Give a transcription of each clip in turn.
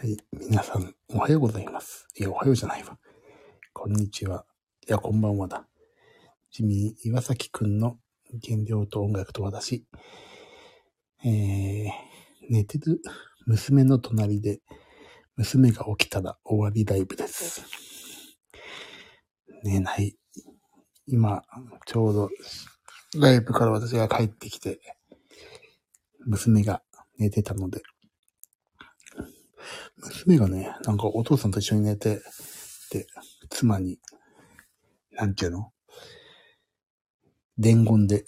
はい。皆さん、おはようございます。いや、おはようじゃないわ。こんにちは。いや、こんばんはだ。ジミー岩崎くんの原料と音楽と私。えー、寝てる娘の隣で、娘が起きたら終わりライブです。寝ない。今、ちょうど、ライブから私が帰ってきて、娘が寝てたので、娘がね、なんかお父さんと一緒に寝て、で、妻に、なんていうの？伝言で、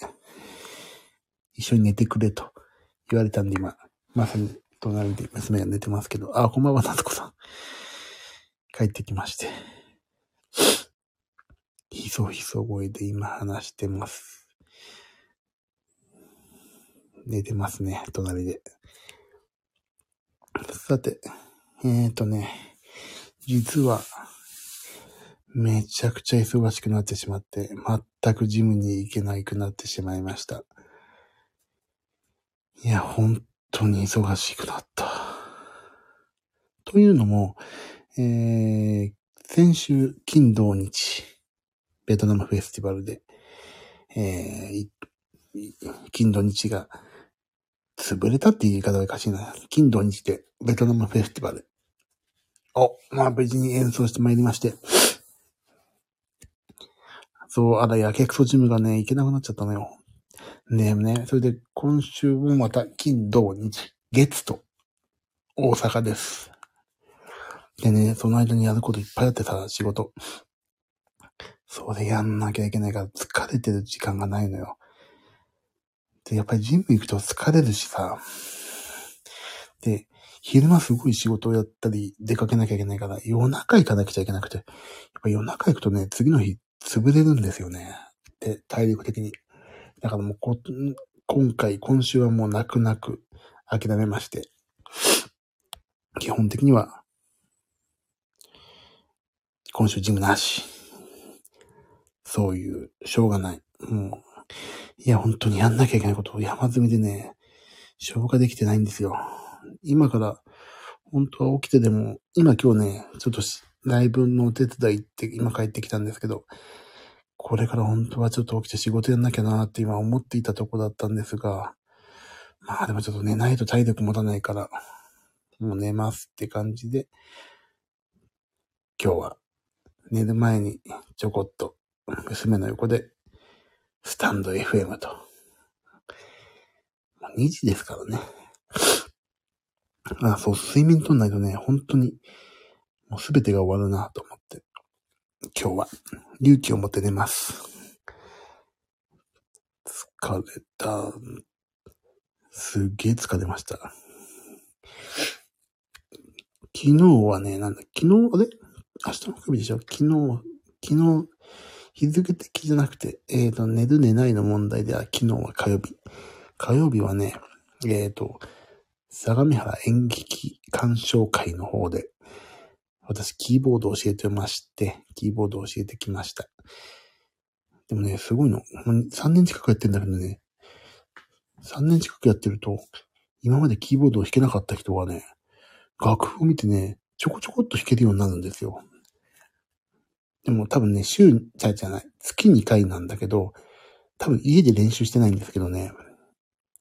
一緒に寝てくれと言われたんで今、まさに隣で娘が寝てますけど、あ、こんばんは、夏子さん。帰ってきまして。ひそひそ声で今話してます。寝てますね、隣で。さて、えーとね、実は、めちゃくちゃ忙しくなってしまって、全くジムに行けなくなってしまいました。いや、本当に忙しくなった。というのも、えー、先週、金土日、ベトナムフェスティバルで、えー、金土日が潰れたって言い方がおかしいな。金土日でベトナムフェスティバル。お、まあ無事に演奏してまいりまして。そう、あら、やけくそジムがね、行けなくなっちゃったのよ。ねえね、それで今週もまた金土日、月と大阪です。でね、その間にやることいっぱいあってさ、仕事。それやんなきゃいけないから疲れてる時間がないのよ。で、やっぱりジム行くと疲れるしさ。で、昼間すごい仕事をやったり出かけなきゃいけないから夜中行かなくちゃいけなくて。やっぱ夜中行くとね、次の日潰れるんですよね。で、体力的に。だからもうこ、今回、今週はもう泣く泣く諦めまして。基本的には、今週ジムなし。そういう、しょうがない。もう、いや、本当にやんなきゃいけないことを山積みでね、消化できてないんですよ。今から、本当は起きてでも、今今日ね、ちょっとしライブのお手伝い行って、今帰ってきたんですけど、これから本当はちょっと起きて仕事やんなきゃなって今思っていたとこだったんですが、まあでもちょっと寝ないと体力持たないから、もう寝ますって感じで、今日は寝る前にちょこっと娘の横でスタンド FM と。2時ですからね。あ、そう、睡眠とんないとね、本当に、もうすべてが終わるなと思って、今日は勇気を持って寝ます。疲れた。すっげえ疲れました。昨日はね、なんだ、昨日、あれ？明日の日でしょ？昨日、昨日、日付的じゃなくて、えっ、と、寝る寝ないの問題では、昨日は火曜日。火曜日はね、えっ、と、相模原演劇鑑賞会の方で、私、キーボードを教えてまして、キーボードを教えてきました。でもね、すごいの。3年近くやってんだけどね、3年近くやってると、今までキーボードを弾けなかった人がね、楽譜を見てね、ちょこちょこっと弾けるようになるんですよ。でも多分ね、週、じゃじゃない、月2回なんだけど、多分家で練習してないんですけどね、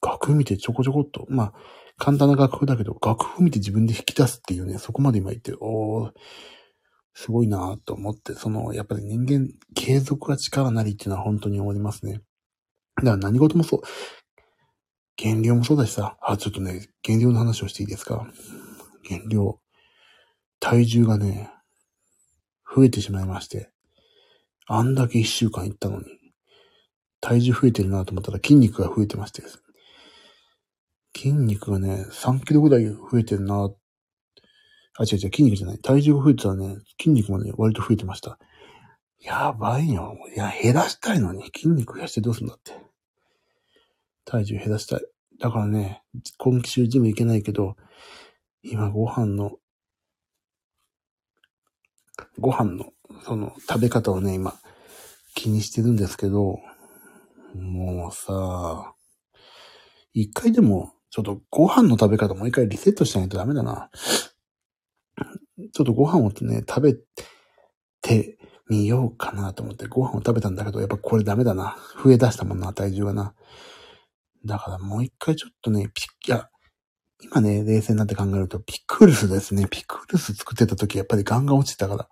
楽譜見てちょこちょこっと、まあ、簡単な楽譜だけど、楽譜見て自分で弾き出すっていうね、そこまで今言って、おー、すごいなと思って、その、やっぱり人間、継続は力なりっていうのは本当に思いますね。だから何事もそう。減量もそうだしさ、あ、ちょっとね、減量の話をしていいですか減量。体重がね、増えてしまいまして。あんだけ一週間行ったのに、体重増えてるなと思ったら筋肉が増えてまして。筋肉がね、3キロぐらい増えてるな。あ、違う違う、筋肉じゃない。体重が増えてたらね、筋肉もね、割と増えてました。やばいよ。いや、減らしたいのに筋肉増やしてどうすんだって。体重減らしたい。だからね、今週ジム行けないけど、今ご飯の、ご飯の、その、食べ方をね、今、気にしてるんですけど、もうさ、一回でも、ちょっとご飯の食べ方もう一回リセットしないとダメだな。ちょっとご飯をね、食べてみようかなと思ってご飯を食べたんだけど、やっぱこれダメだな。増え出したもんな、体重がな。だからもう一回ちょっとね、ピッ、いや、今ね、冷静になって考えると、ピクルスですね。ピクルス作ってた時、やっぱりガンガン落ちてたから。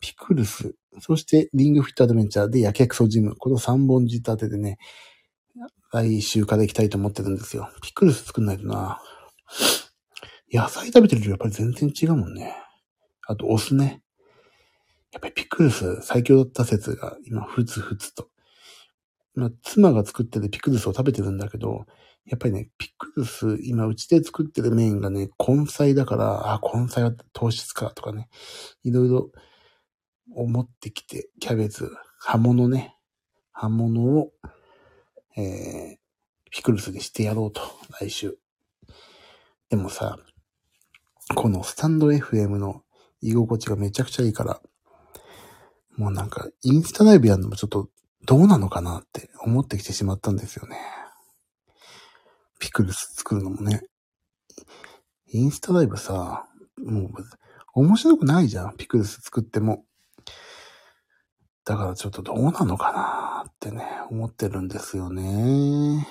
ピクルス、そしてリングフィットアドベンチャーでやけくそジム。この3本仕立てでね、来週から行きたいと思ってるんですよ。ピクルス作んないとな。野菜食べてるとやっぱり全然違うもんね。あと、お酢ね。やっぱりピクルス最強だった説が今、ふつふつと。ま、妻が作ってるピクルスを食べてるんだけど、やっぱりね、ピクルス、今うちで作ってるメインがね、根菜だから、あ、根菜は糖質かとかね、いろいろ思ってきて、キャベツ、葉物ね、葉物を、えー、ピクルスにしてやろうと、来週。でもさ、このスタンド FM の居心地がめちゃくちゃいいから、もうなんか、インスタライブやるのもちょっとどうなのかなって思ってきてしまったんですよね。ピクルス作るのもね。インスタライブさ、もう、面白くないじゃん。ピクルス作っても。だからちょっとどうなのかなってね、思ってるんですよね。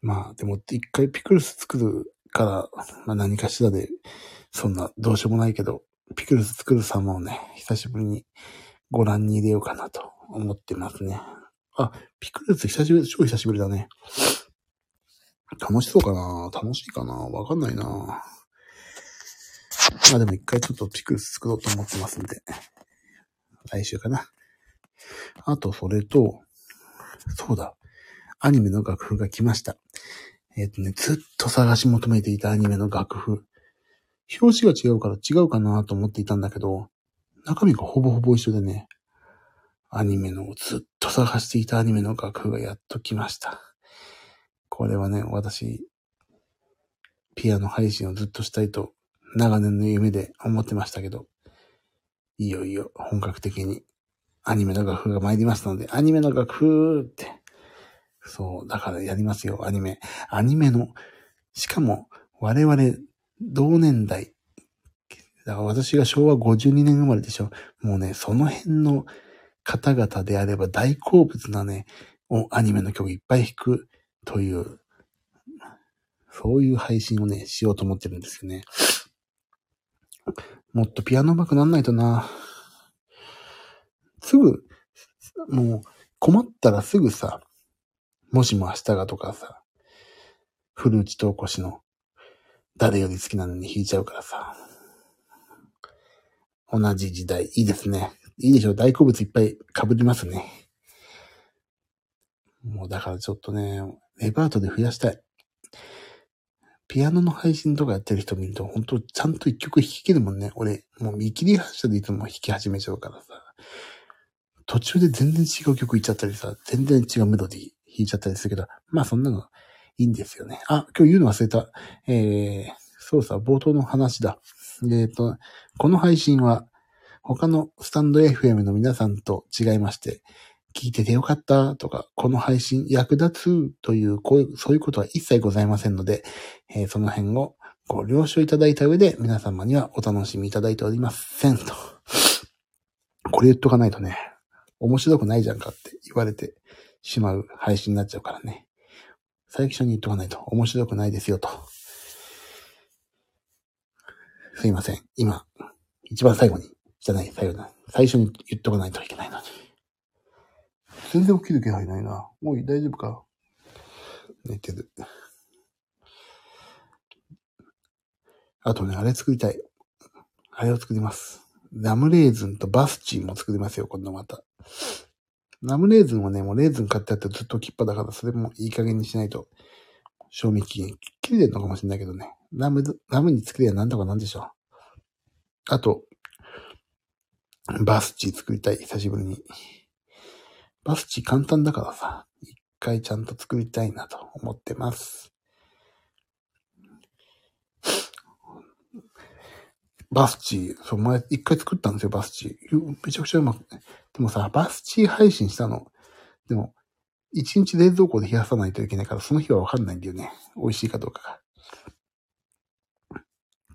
まあ、でも一回ピクルス作るから、まあ何かしらで、そんなどうしようもないけど、ピクルス作る様をね、久しぶりにご覧に入れようかなと思ってますね。あ、ピクルス久しぶり、超久しぶりだね。楽しそうかな？楽しいかな？わかんないなまあでも一回ちょっとピクルス作ろうと思ってますんで。来週かな。あと、それと、そうだ。アニメの楽譜が来ました。えっ、ー、とね、ずっと探し求めていたアニメの楽譜。表紙が違うから違うかなと思っていたんだけど、中身がほぼほぼ一緒でね、アニメのずっと探していたアニメの楽譜がやっと来ました。これはね、私、ピアノ配信をずっとしたいと長年の夢で思ってましたけど、いよいよ本格的にアニメの楽譜が参りましたので、アニメの楽譜って、そう、だからやりますよ、アニメ。アニメの、しかも我々同年代。だから私が昭和52年生まれでしょ。もうね、その辺の方々であれば大好物なね、アニメの曲いっぱい弾くという、そういう配信をね、しようと思ってるんですよね。もっとピアノ上手くなんないとな。すぐ、もう困ったらすぐさ、もしも明日がとかさ、古内東越の誰より好きなのに弾いちゃうからさ。同じ時代、いいですね。いいでしょ大好物いっぱい被りますね。もうだからちょっとね、レパートで増やしたい。ピアノの配信とかやってる人見ると、本当ちゃんと一曲弾けるもんね。俺、もう見切り発車でいつも弾き始めちゃうからさ。途中で全然違う曲いっちゃったりさ、全然違うメロディー弾いちゃったりするけど、まあそんなのいいんですよね。あ、今日言うの忘れた。えー、そうさ、冒頭の話だ。えっ、ー、と、この配信は他のスタンド FM の皆さんと違いまして、聞いててよかったとか、この配信役立つという、こういう、そういうことは一切ございませんので、えー、その辺をご了承いただいた上で皆様にはお楽しみいただいておりませんと。これ言っとかないとね、面白くないじゃんかって言われてしまう配信になっちゃうからね。最初に言っとかないと面白くないですよと。すいません。今、一番最後に、じゃない、最後だ。最初に言っとかないといけないのに。全然起きる気配ないな。もう大丈夫か？寝てる。あとね、あれ作りたい。あれを作ります。ラムレーズンとバスチーも作りますよ、今度また。ラムレーズンはね、もうレーズン買ってあってずっと切っぱだから、それもいい加減にしないと、賞味期限切れてるのかもしれないけどね。ラム、ラムに作りゃなんとかなんでしょう。あと、バスチー作りたい、久しぶりに。バスチー簡単だからさ、一回ちゃんと作りたいなと思ってます。バスチー、そう、前、一回作ったんですよ、バスチー。めちゃくちゃうまく、ね。でもさ、バスチー配信したの。でも、一日冷蔵庫で冷やさないといけないから、その日はわかんないんだよね。美味しいかどうかが。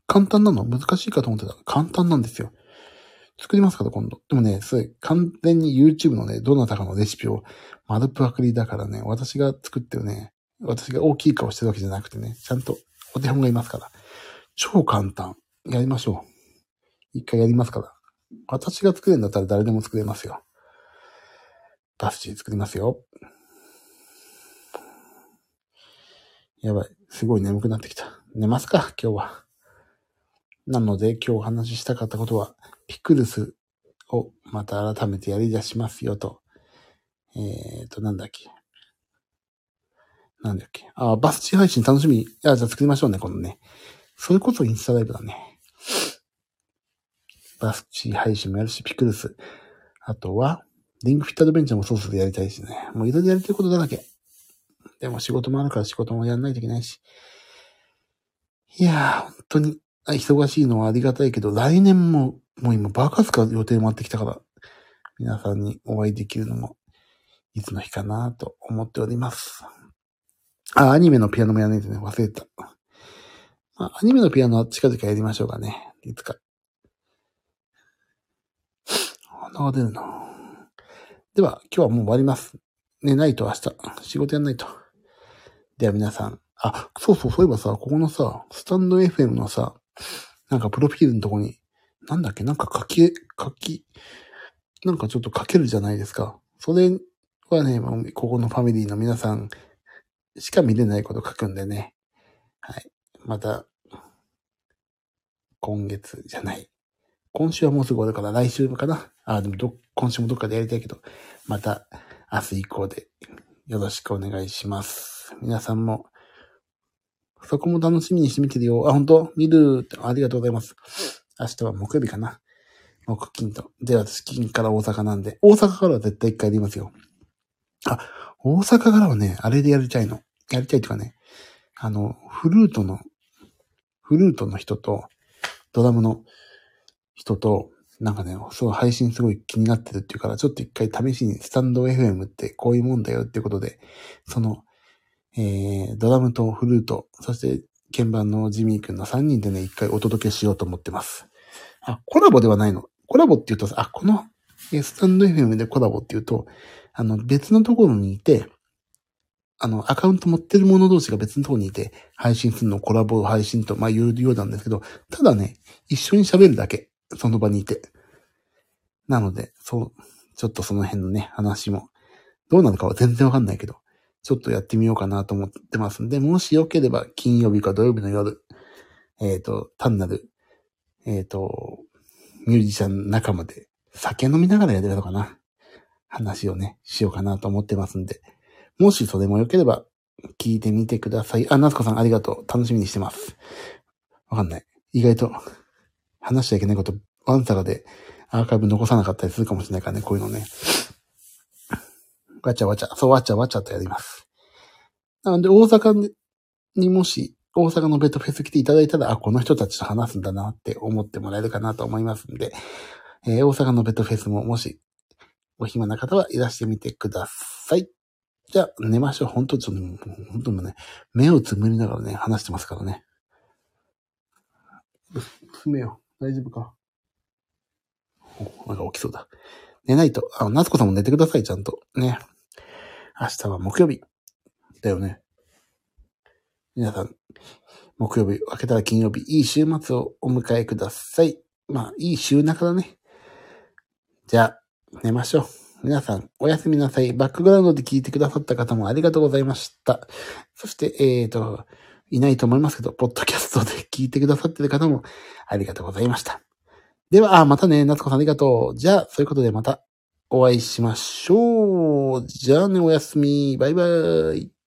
簡単なの？難しいかと思ってた。簡単なんですよ。作りますから、今度。でもね、それ、完全に YouTube のね、どなたかのレシピを丸パクリだからね、私が作ってるね、私が大きい顔してるわけじゃなくてね、ちゃんとお手本がいますから。超簡単。やりましょう。一回やりますから。私が作れるんだったら誰でも作れますよ。パスチー作りますよ。やばい。すごい眠くなってきた。寝ますか今日は。なので、今日お話ししたかったことは、ピクルスをまた改めてやり出しますよと。えーと、なんだっけ。なんだっけ。あ、バスチ配信楽しみ。いや、じゃあ作りましょうね、このね。それこそインスタライブだね。バスチ配信もやるし、ピクルス。あとは、リンクフィットアドベンチャーもソースでやりたいしね。もういろいろやりたいことだらけ。でも仕事もあるから仕事もやんないといけないし。いやー、本当に、忙しいのはありがたいけど、来年も、もう今バカすか予定回ってきたから、皆さんにお会いできるのも、いつの日かなと思っております。あ、アニメのピアノもやらないとね、忘れた。まあ、アニメのピアノは近々やりましょうかね。いつか。鼻が出るなでは、今日はもう終わります。寝ないと明日、仕事やんないと。では皆さん、あ、そうそう、そういえばさ、ここのさ、スタンド FM のさ、なんかプロフィールのとこに、なんだっけ、なんか書き、書き、なんかちょっと書けるじゃないですか。それはね、ここのファミリーの皆さんしか見れないこと書くんでね。はい。また、今月じゃない。今週はもうすぐ終わるから来週かな。あ、でもど、今週もどっかでやりたいけど、また明日以降でよろしくお願いします。皆さんもそこも楽しみにしてみてるよ。あ、本当？見るって、ありがとうございます。明日は木曜日かな。木金と。で、私金から大阪なんで、大阪からは絶対一回やりますよ。あ、大阪からはね、あれでやりたいの。やりたいとかね、あの、フルートの、フルートの人と、ドラムの人と、なんかね、そう配信すごい気になってるっていうから、ちょっと一回試しにスタンド FM ってこういうもんだよっていうことで、そのえー、ドラムとフルート、そして鍵盤のジミー君の3人でね、一回お届けしようと思ってます。あ、コラボではないの？コラボって言うとさ、あ、この、スタンド FM でコラボって言うと、あの、別のところにいて、あの、アカウント持ってる者同士が別のところにいて、配信するのをコラボ配信と、まあ言うようなんですけど、ただね、一緒に喋るだけ。その場にいて。なので、そう、ちょっとその辺のね、話も、どうなのかは全然わかんないけど、ちょっとやってみようかなと思ってますんで、もしよければ金曜日か土曜日の夜、えっ、ー、と、単なる、えっ、ー、と、ミュージシャン仲間で酒飲みながらやれるのかな。話をね、しようかなと思ってますんで、もしそれもよければ聞いてみてください。あ、夏子さんありがとう。楽しみにしてます。わかんない。意外と話しちゃいけないこと、ワンサガでアーカイブ残さなかったりするかもしれないからね、こういうのね。わちゃわちゃ、そうわちゃわちゃとやります。なので、大阪にもし、大阪のベッドフェス来ていただいたら、あ、この人たちと話すんだなって思ってもらえるかなと思いますんで、えー、大阪のベッドフェスももし、お暇な方はいらしてみてください。じゃあ、寝ましょう。本当ちょっと、本当にね、目をつむりながらね、話してますからね。詰めよう。大丈夫か、なんか起きそうだ。寝ないと。あの、夏子さんも寝てください、ちゃんと。ね。明日は木曜日。だよね。皆さん、木曜日、明けたら金曜日、いい週末をお迎えください。まあ、いい週中だね。じゃあ、寝ましょう。皆さん、おやすみなさい。バックグラウンドで聞いてくださった方もありがとうございました。そして、えーと、いないと思いますけど、ポッドキャストで聞いてくださってる方もありがとうございました。では、あ、またね、夏子さんありがとう。じゃあ、そういうことでまたお会いしましょう。じゃあね、おやすみ。バイバイ。